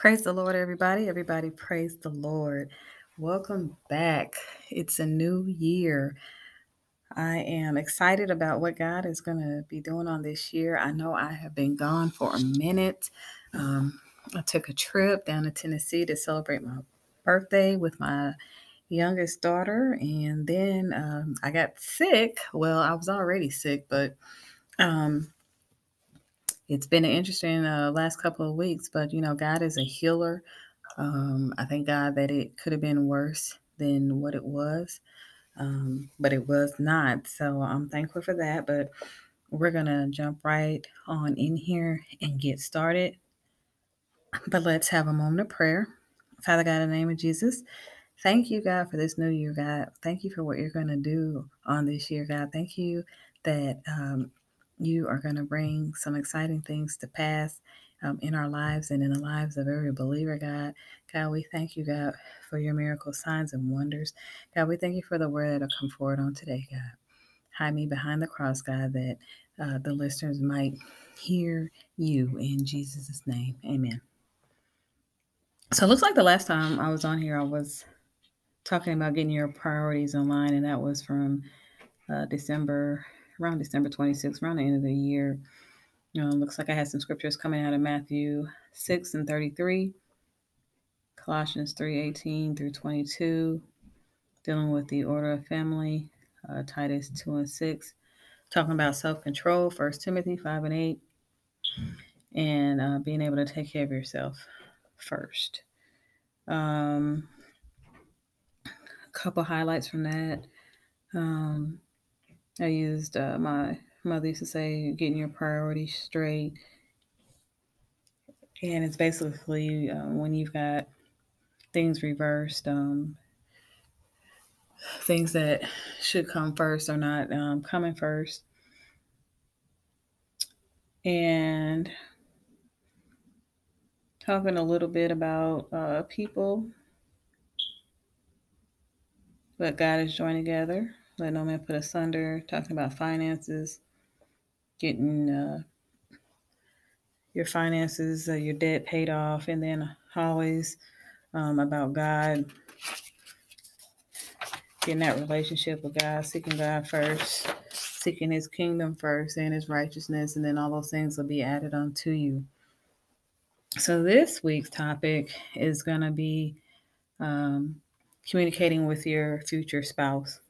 Praise the Lord, everybody. Everybody, praise the Lord. Welcome back. It's a new year. I am excited about what God is going to be doing on this year. I know I have been gone for a minute. Um, I took a trip down to Tennessee to celebrate my birthday with my youngest daughter, and then um, I got sick. Well, I was already sick, but um, it's been an interesting uh, last couple of weeks, but you know, God is a healer. Um, I thank God that it could have been worse than what it was, um, but it was not. So I'm thankful for that. But we're going to jump right on in here and get started. But let's have a moment of prayer. Father God, in the name of Jesus, thank you, God, for this new year, God. Thank you for what you're going to do on this year, God. Thank you that um, you are going to bring some exciting things to pass um, in our lives and in the lives of every believer, God. God, we thank you, God, for your miracle signs and wonders. God, we thank you for the word that'll come forward on today, God. Hide me behind the cross, God, that uh, the listeners might hear you in Jesus' name. Amen. So it looks like the last time I was on here, I was talking about getting your priorities in line, and that was from uh, December around December 26th, around the end of the year. Know, looks like I had some scriptures coming out of Matthew 6 and 33, Colossians 3 18 through 22, dealing with the order of family, uh, Titus 2 and 6, talking about self control, 1 Timothy 5 and 8, and uh, being able to take care of yourself first. Um, a couple highlights from that. Um, I used uh, my mother used to say, getting your priorities straight. And it's basically uh, when you've got things reversed, um, things that should come first are not um, coming first. And talking a little bit about uh, people that God is joined together. Let no man put asunder. Talking about finances, getting uh, your finances, uh, your debt paid off, and then always um, about God, getting that relationship with God, seeking God first, seeking His kingdom first, and His righteousness, and then all those things will be added unto you. So this week's topic is going to be um, communicating with your future spouse.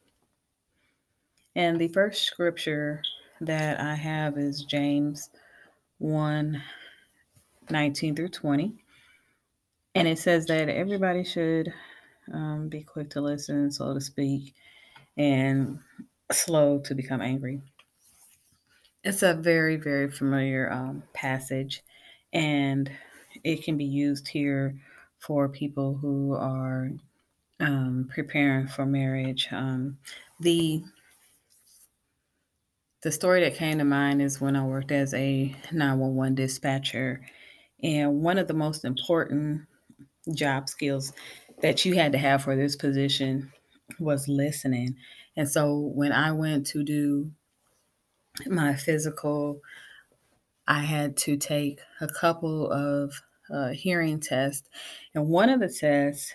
And the first scripture that I have is James 1 19 through 20. And it says that everybody should um, be quick to listen, slow to speak, and slow to become angry. It's a very, very familiar um, passage, and it can be used here for people who are um, preparing for marriage. Um, the the story that came to mind is when I worked as a 911 dispatcher. And one of the most important job skills that you had to have for this position was listening. And so when I went to do my physical, I had to take a couple of uh, hearing tests. And one of the tests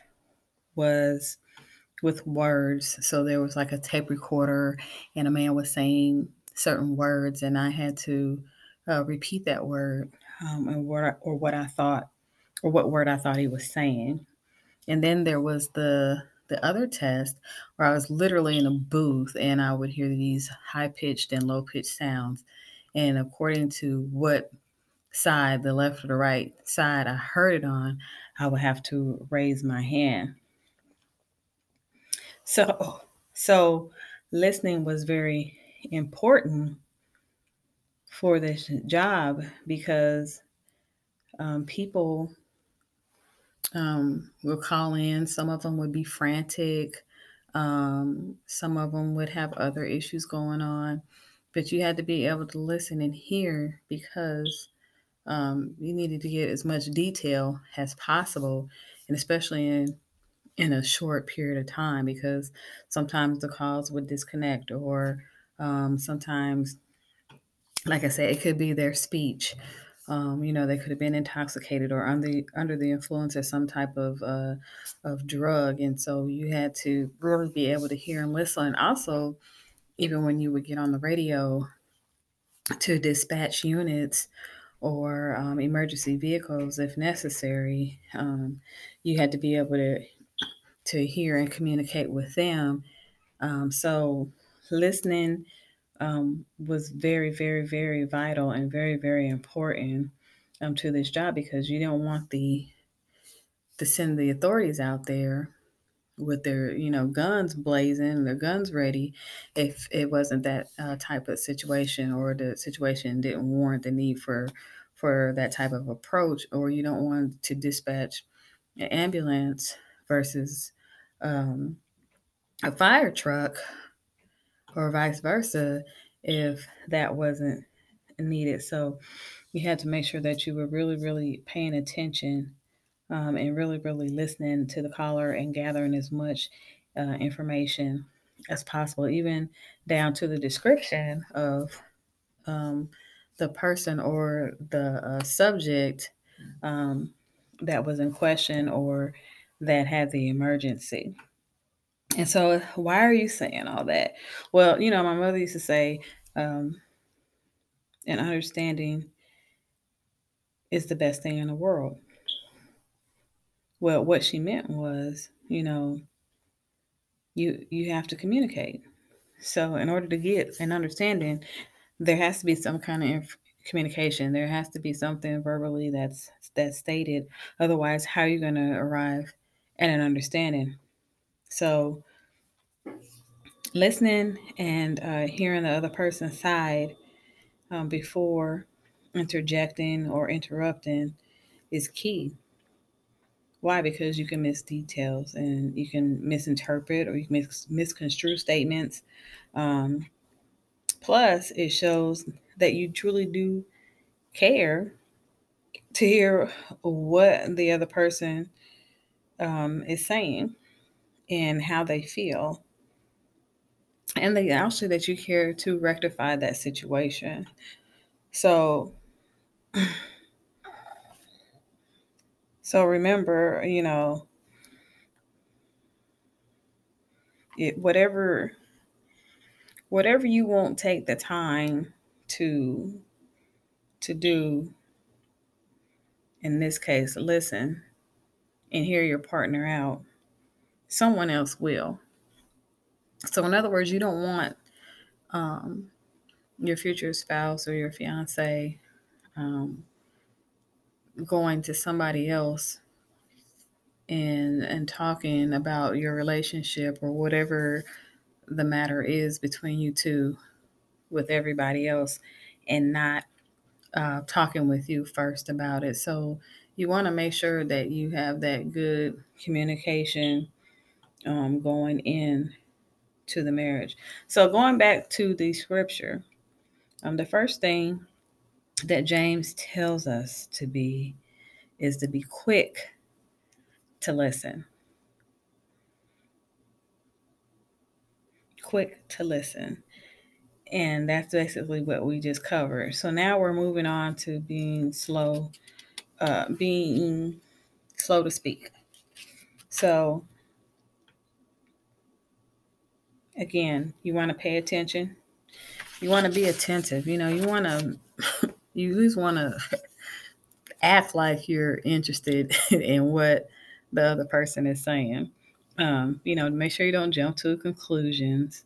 was with words. So there was like a tape recorder, and a man was saying certain words, and I had to uh, repeat that word um, and what I, or what I thought or what word I thought he was saying. And then there was the the other test where I was literally in a booth and I would hear these high pitched and low pitched sounds. And according to what side, the left or the right side I heard it on, I would have to raise my hand. So, so listening was very important for this job because um, people um, will call in. Some of them would be frantic. Um, some of them would have other issues going on. But you had to be able to listen and hear because um, you needed to get as much detail as possible, and especially in in a short period of time because sometimes the calls would disconnect or um, sometimes like i said it could be their speech Um, you know, they could have been intoxicated or under under the influence of some type of uh, of drug, and so you had to really be able to hear and listen. And also, even when you would get on the radio to dispatch units or um, emergency vehicles if necessary, um, you had to be able to to hear and communicate with them. Um, so listening um, was very, very, very vital and very, very important um, to this job because you don't want the to send the authorities out there with their you know guns blazing their guns ready if it wasn't that uh, type of situation or the situation didn't warrant the need for for that type of approach or you don't want to dispatch an ambulance versus um, a fire truck or vice versa if that wasn't needed so you had to make sure that you were really really paying attention um, and really, really listening to the caller and gathering as much uh, information as possible, even down to the description of um, the person or the uh, subject um, that was in question or that had the emergency. And so, why are you saying all that? Well, you know, my mother used to say, um, an understanding is the best thing in the world. Well, what she meant was, you know, you you have to communicate. So, in order to get an understanding, there has to be some kind of inf- communication. There has to be something verbally that's that's stated. Otherwise, how are you going to arrive at an understanding? So, listening and uh, hearing the other person's side um, before interjecting or interrupting is key. Why? Because you can miss details and you can misinterpret or you can mis- misconstrue statements. Um, plus, it shows that you truly do care to hear what the other person um, is saying and how they feel. And they also that you care to rectify that situation. So, so remember, you know, it, whatever whatever you won't take the time to to do in this case listen and hear your partner out someone else will so in other words you don't want um, your future spouse or your fiance um, going to somebody else and and talking about your relationship or whatever the matter is between you two with everybody else and not uh, talking with you first about it. So you want to make sure that you have that good communication um, going in to the marriage. So going back to the scripture, um, the first thing that James tells us to be is to be quick to listen. Quick to listen. And that's basically what we just covered. So now we're moving on to being slow, uh, being slow to speak. So again, you want to pay attention. You want to be attentive. You know, you want to, you just want to act like you're interested in what the other person is saying. Um, you know, make sure you don't jump to conclusions.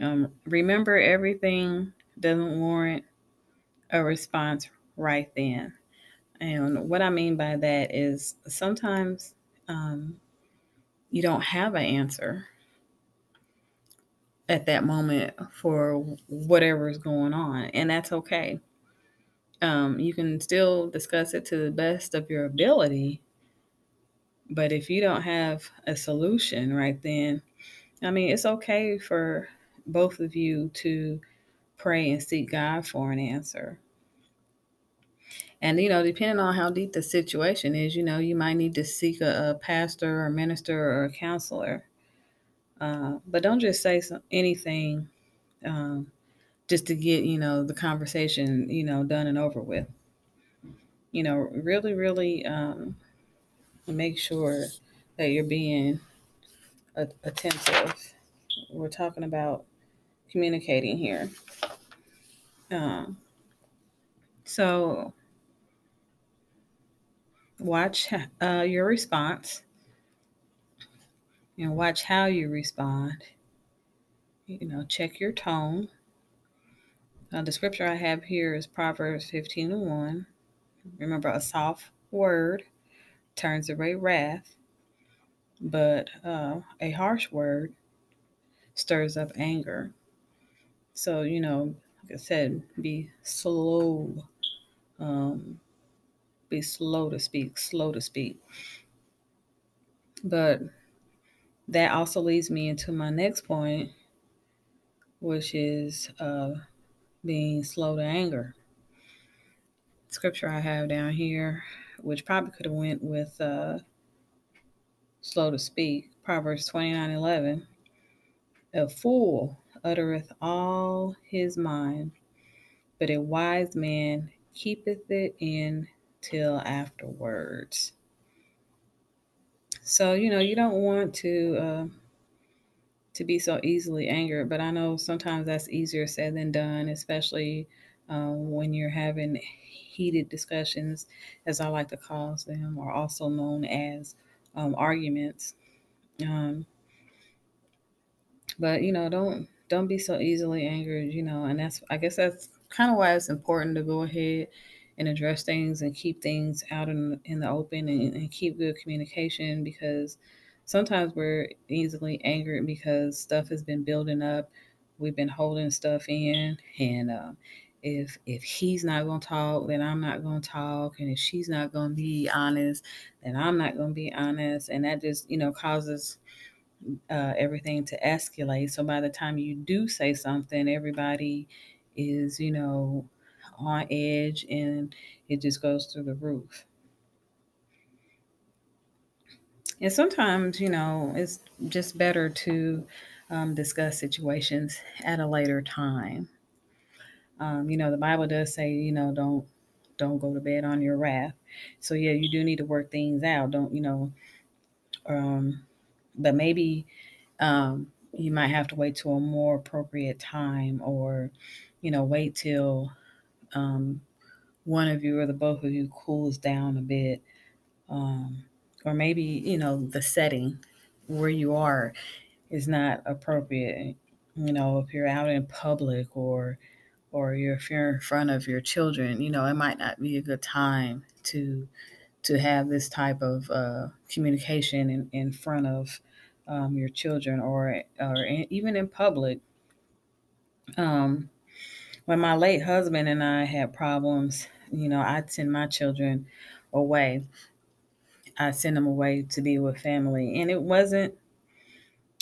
Um, remember, everything doesn't warrant a response right then. And what I mean by that is sometimes um, you don't have an answer at that moment for whatever is going on, and that's okay. Um, you can still discuss it to the best of your ability, but if you don't have a solution right then, I mean, it's okay for both of you to pray and seek God for an answer. And, you know, depending on how deep the situation is, you know, you might need to seek a, a pastor or minister or a counselor. Uh, but don't just say some, anything um, just to get, you know, the conversation, you know, done and over with. you know, really, really um, make sure that you're being attentive. We're talking about communicating here. Um, so watch uh, your response and watch how you respond. You know, check your tone. Uh, the scripture I have here is Proverbs 15 and 1. Remember, a soft word turns away wrath, but uh, a harsh word stirs up anger. So, you know, like I said, be slow. Um, be slow to speak, slow to speak. But that also leads me into my next point, which is uh, being slow to anger. Scripture I have down here, which probably could have went with uh, slow to speak, Proverbs 29 11. A fool uttereth all his mind, but a wise man keepeth it in till afterwards. So, you know, you don't want to uh, to be so easily angered, but I know sometimes that's easier said than done, especially um, when you're having heated discussions, as I like to call them, or also known as um, arguments. Um, but you know, don't don't be so easily angered. You know, and that's I guess that's kind of why it's important to go ahead and address things and keep things out in, in the open and, and keep good communication because sometimes we're easily angered because stuff has been building up. We've been holding stuff in and uh, if if he's not going to talk then i'm not going to talk. And if she's not going to be honest then i'm not going to be honest. And that just you know causes uh, everything to escalate. So by the time you do say something everybody is you know on edge and it just goes through the roof. And sometimes, you know, it's just better to um, discuss situations at a later time. Um, you know, the Bible does say, you know, don't don't go to bed on your wrath. So yeah, you do need to work things out. Don't you know? Um, but maybe um, you might have to wait till a more appropriate time, or you know, wait till um, one of you or the both of you cools down a bit, um, or maybe you know the setting where you are is not appropriate. You know, if you're out in public or or you're, if you're in front of your children, you know, it might not be a good time to to have this type of uh, communication in, in front of um, your children or or in, even in public. Um, when my late husband and I had problems, you know, I'd send my children away. I send them away to be with family. And it wasn't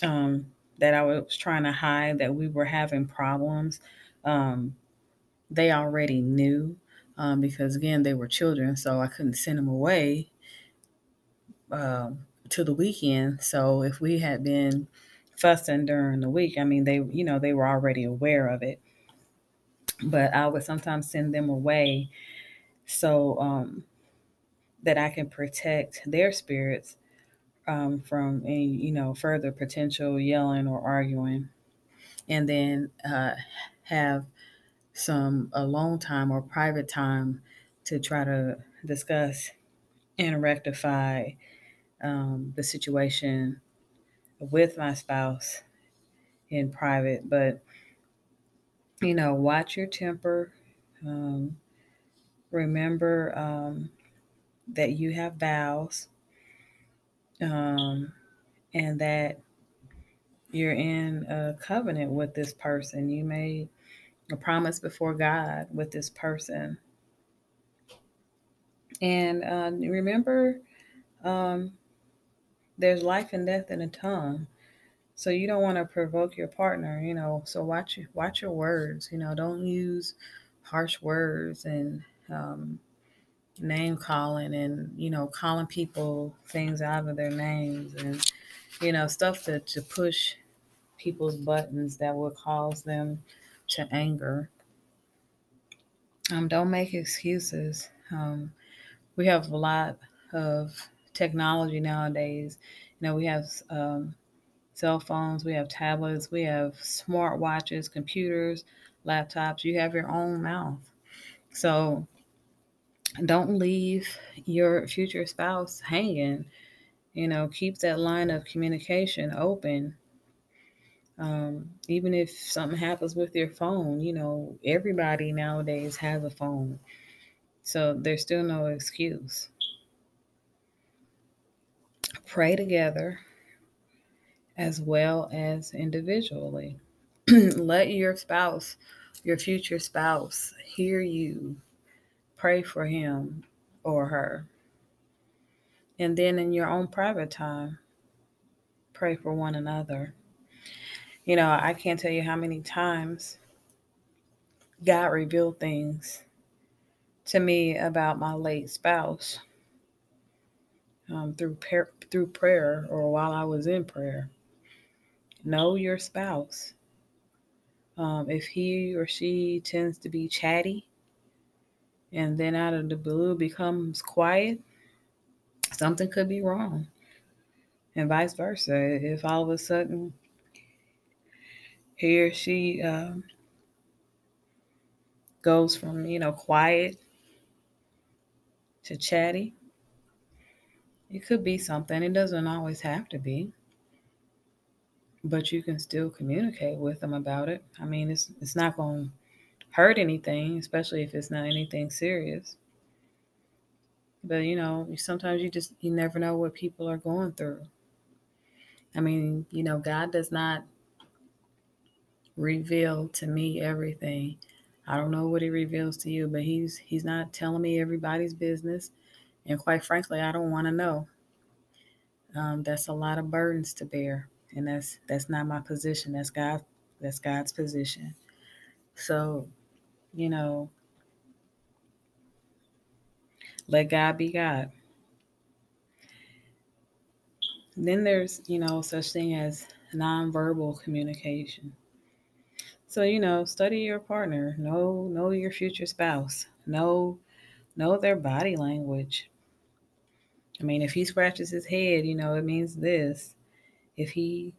um, that I was trying to hide that we were having problems. Um, they already knew um, because, again, they were children, so I couldn't send them away um, to the weekend. So if we had been fussing during the week, I mean, they, you know, they were already aware of it but I would sometimes send them away so um, that I can protect their spirits um, from any, you know, further potential yelling or arguing, and then uh, have some alone time or private time to try to discuss and rectify um, the situation with my spouse in private. But you know, watch your temper. Um, remember um, that you have vows um, and that you're in a covenant with this person. You made a promise before God with this person. And uh, remember, um, there's life and death in the tongue. So you don't want to provoke your partner, you know. So watch watch your words, you know. Don't use harsh words and um, name calling and you know calling people things out of their names and you know stuff to, to push people's buttons that will cause them to anger. Um, don't make excuses. Um, we have a lot of technology nowadays. You know, we have um, cell phones, we have tablets, we have smart watches, computers, laptops. You have your own mouth. So don't leave your future spouse hanging. You know, keep that line of communication open. Um, even if something happens with your phone, you know, everybody nowadays has a phone. So there's still no excuse. Pray together as well as individually. Let your spouse, your future spouse, hear you. Pray for him or her. And then in your own private time, pray for one another. You know, I can't tell you how many times God revealed things to me about my late spouse um, through par- through prayer or while I was in prayer. Know your spouse. Um, if he or she tends to be chatty and then out of the blue becomes quiet, something could be wrong. And vice versa. If all of a sudden he or she um, goes from, you know, quiet to chatty, it could be something. It doesn't always have to be. But you can still communicate with them about it. I mean, it's it's not going to hurt anything, especially if it's not anything serious. But you know, sometimes you just you never know what people are going through. I mean, you know, God does not reveal to me everything. I don't know what he reveals to you, but he's he's not telling me everybody's business. And quite frankly, I don't want to know. Um, that's a lot of burdens to bear, and that's that's not my position. That's God. That's God's position. So, you know, let God be God. Then there's, you know, such thing as nonverbal communication. So, you know, study your partner, know know your future spouse, know know their body language. I mean, if he scratches his head, you know, it means this. If he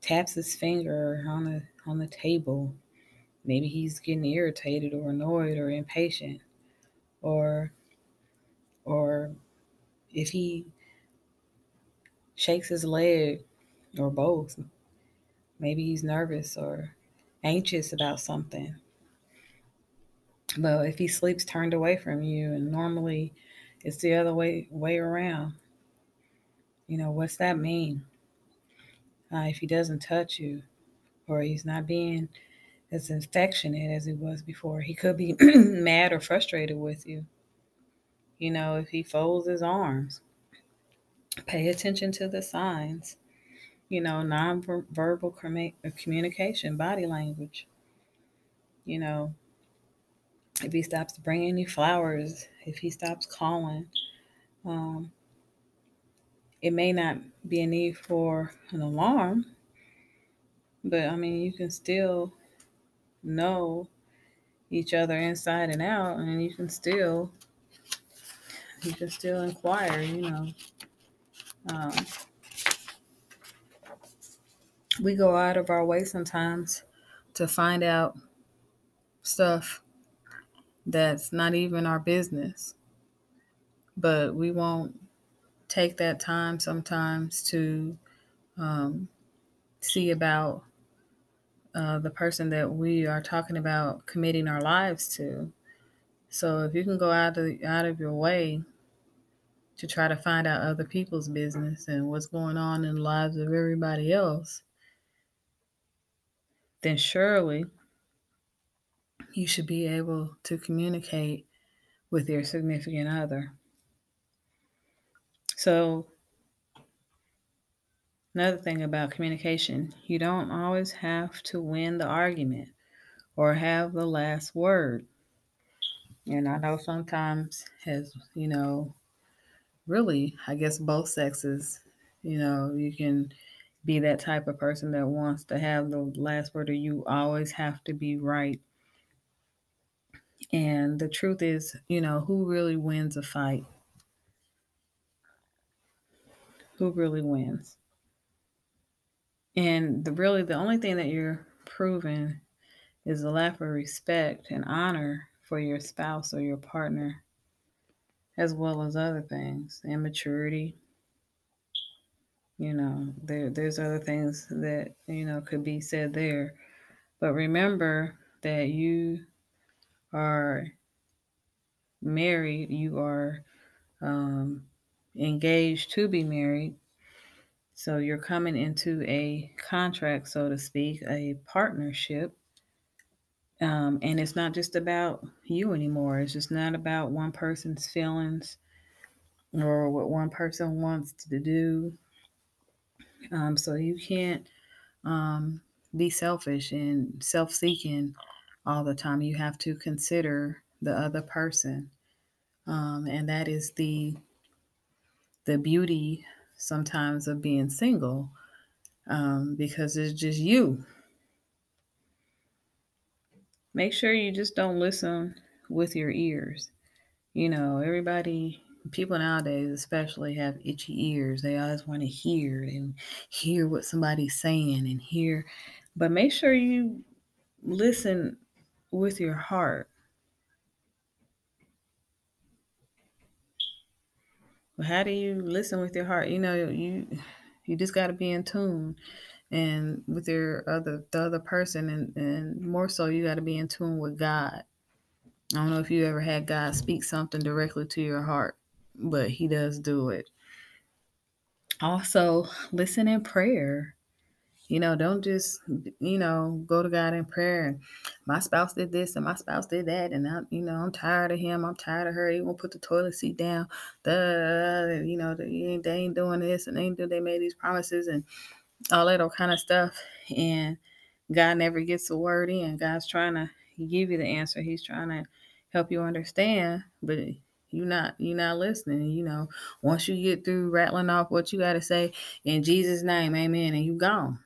taps his finger on the on the table, maybe he's getting irritated or annoyed or impatient. Or or if he shakes his leg or both, maybe he's nervous or anxious about something. But if he sleeps turned away from you and normally it's the other way way around, you know, what's that mean? Uh, if he doesn't touch you or he's not being as affectionate as he was before, he could be mad or frustrated with you. You know, if he folds his arms, pay attention to the signs you know, nonverbal communication, body language. You know, if he stops bringing you flowers, if he stops calling, um, it may not be a need for an alarm, but I mean, you can still know each other inside and out, and you can still you can still inquire, you know. Um, we go out of our way sometimes to find out stuff that's not even our business. But we won't take that time sometimes to um, see about uh, the person that we are talking about committing our lives to. So if you can go out of out of your way to try to find out other people's business and what's going on in the lives of everybody else, then surely you should be able to communicate with your significant other. So, another thing about communication, you don't always have to win the argument or have the last word. And I know sometimes, as you know, really, I guess both sexes, you know, you can be that type of person that wants to have the last word, or you always have to be right And the truth is, you know, who really wins a fight? Who really wins? And the really the only thing that you're proving is a lack of respect and honor for your spouse or your partner, as well as other things, immaturity. You know, there there's other things that you know could be said there, but remember that you are married, you are um, engaged to be married. So you're coming into a contract, so to speak, a partnership. Um, and it's not just about you anymore. It's just not about one person's feelings or what one person wants to do. Um, so you can't um, be selfish and self seeking all the time. You have to consider the other person. Um, and that is the the beauty sometimes of being single um, because it's just you. Make sure you just don't listen with your ears. You know, everybody, people nowadays especially have itchy ears. They always want to hear and hear what somebody's saying and hear. But make sure you listen with your heart. How do you listen with your heart? You know, you you just got to be in tune and with your other the other person and and more so you got to be in tune with God. I don't know if you ever had God speak something directly to your heart, but he does do it. Also, listen in prayer. You know, don't just, you know, go to God in prayer my spouse did this and my spouse did that. And I, you know, I'm tired of him. I'm tired of her. He won't put the toilet seat down. The, you know, they ain't, doing this and they ain't do, they made these promises and all that old kind of stuff. And God never gets a word in. God's trying to give you the answer. He's trying to help you understand, but you not you not listening. You know, once you get through rattling off what you got to say in Jesus' name, Amen, and you gone.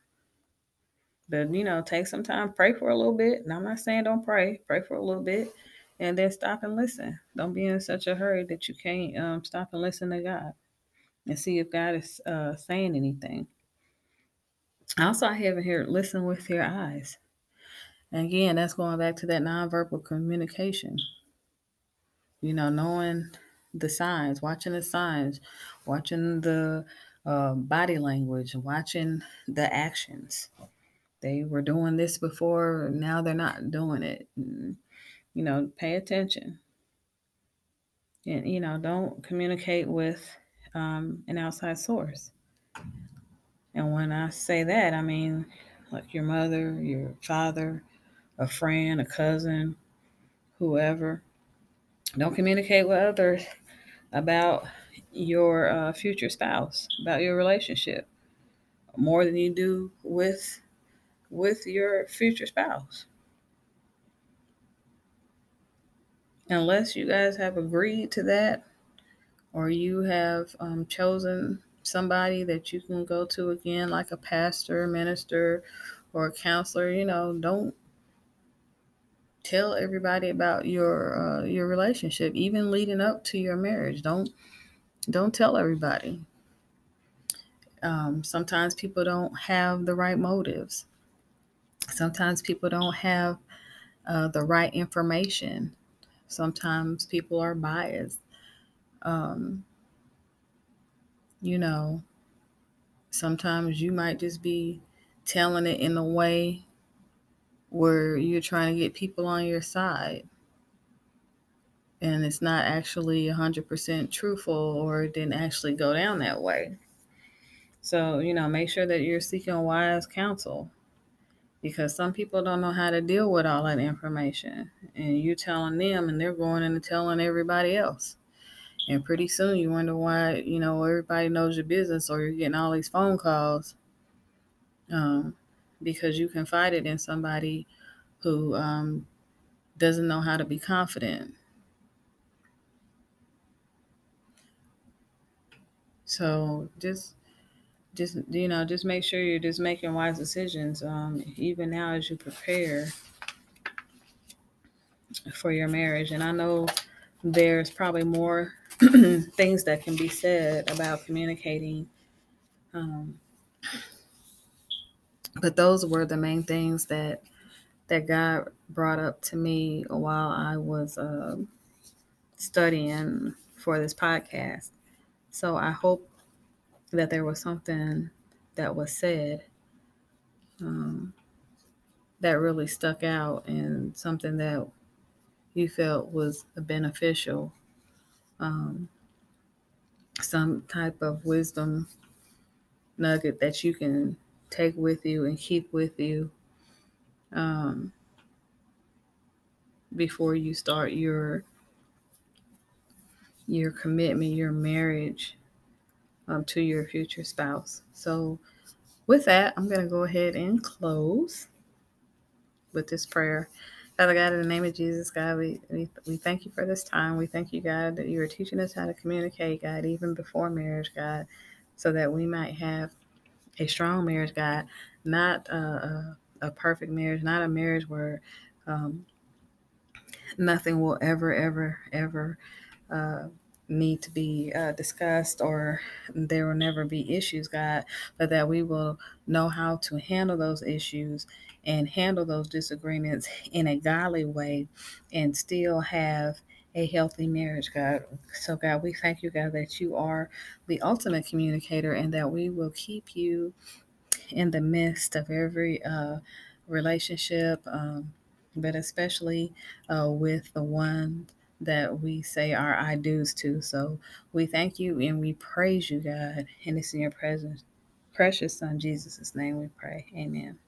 But you know, take some time, pray for a little bit. And I'm not saying don't pray, pray for a little bit, and then stop and listen. Don't be in such a hurry that you can't um, stop and listen to God and see if God is uh, saying anything. Also, I haven't heard listen with your eyes. And again, that's going back to that nonverbal communication. You know, knowing the signs, watching the signs, watching the uh, body language, watching the actions they were doing this before now they're not doing it. And, you know pay attention. And you know don't communicate with um, an outside source. And when i say that i mean like your mother your father a friend a cousin whoever. Don't communicate with others about your uh, future spouse about your relationship more than you do with with your future spouse. Unless you guys have agreed to that or you have um, chosen somebody that you can go to again, like a pastor, minister, or a counselor, you know, don't tell everybody about your uh, your relationship, even leading up to your marriage. Don't don't tell everybody. Um, sometimes people don't have the right motives. Sometimes people don't have uh, the right information. Sometimes people are biased. Um, you know, sometimes you might just be telling it in a way where you're trying to get people on your side. And it's not actually 100% truthful or it didn't actually go down that way. So, you know, make sure that you're seeking wise counsel because some people don't know how to deal with all that information. And you telling them, and they're going and telling everybody else. And pretty soon you wonder why, you know, everybody knows your business or you're getting all these phone calls um, because you confided in somebody who um, doesn't know how to be confident. So just just you know just make sure you're just making wise decisions um, even now as you prepare for your marriage. And I know there's probably more things that can be said about communicating. Um, but those were the main things that that God brought up to me while I was uh, studying for this podcast. So I hope that there was something that was said um, that really stuck out and something that you felt was beneficial. Um, some type of wisdom nugget that you can take with you and keep with you um, before you start your your commitment, your marriage um, to your future spouse. So, with that, I'm going to go ahead and close with this prayer. Father God, in the name of Jesus, God, we, we, we thank you for this time. We thank you, God, that you are teaching us how to communicate, God, even before marriage, God, so that we might have a strong marriage, God, not a, a, a perfect marriage, not a marriage where um, nothing will ever, ever, ever uh, need to be uh, discussed or there will never be issues, God, but that we will know how to handle those issues and handle those disagreements in a godly way and still have a healthy marriage, God. So, God, we thank you, God, that you are the ultimate communicator and that we will keep you in the midst of every uh, relationship, um, but especially uh, with the one that we say our I do's to. So we thank you and we praise you, God. And it's in your presence, precious Son, Jesus' name we pray. Amen.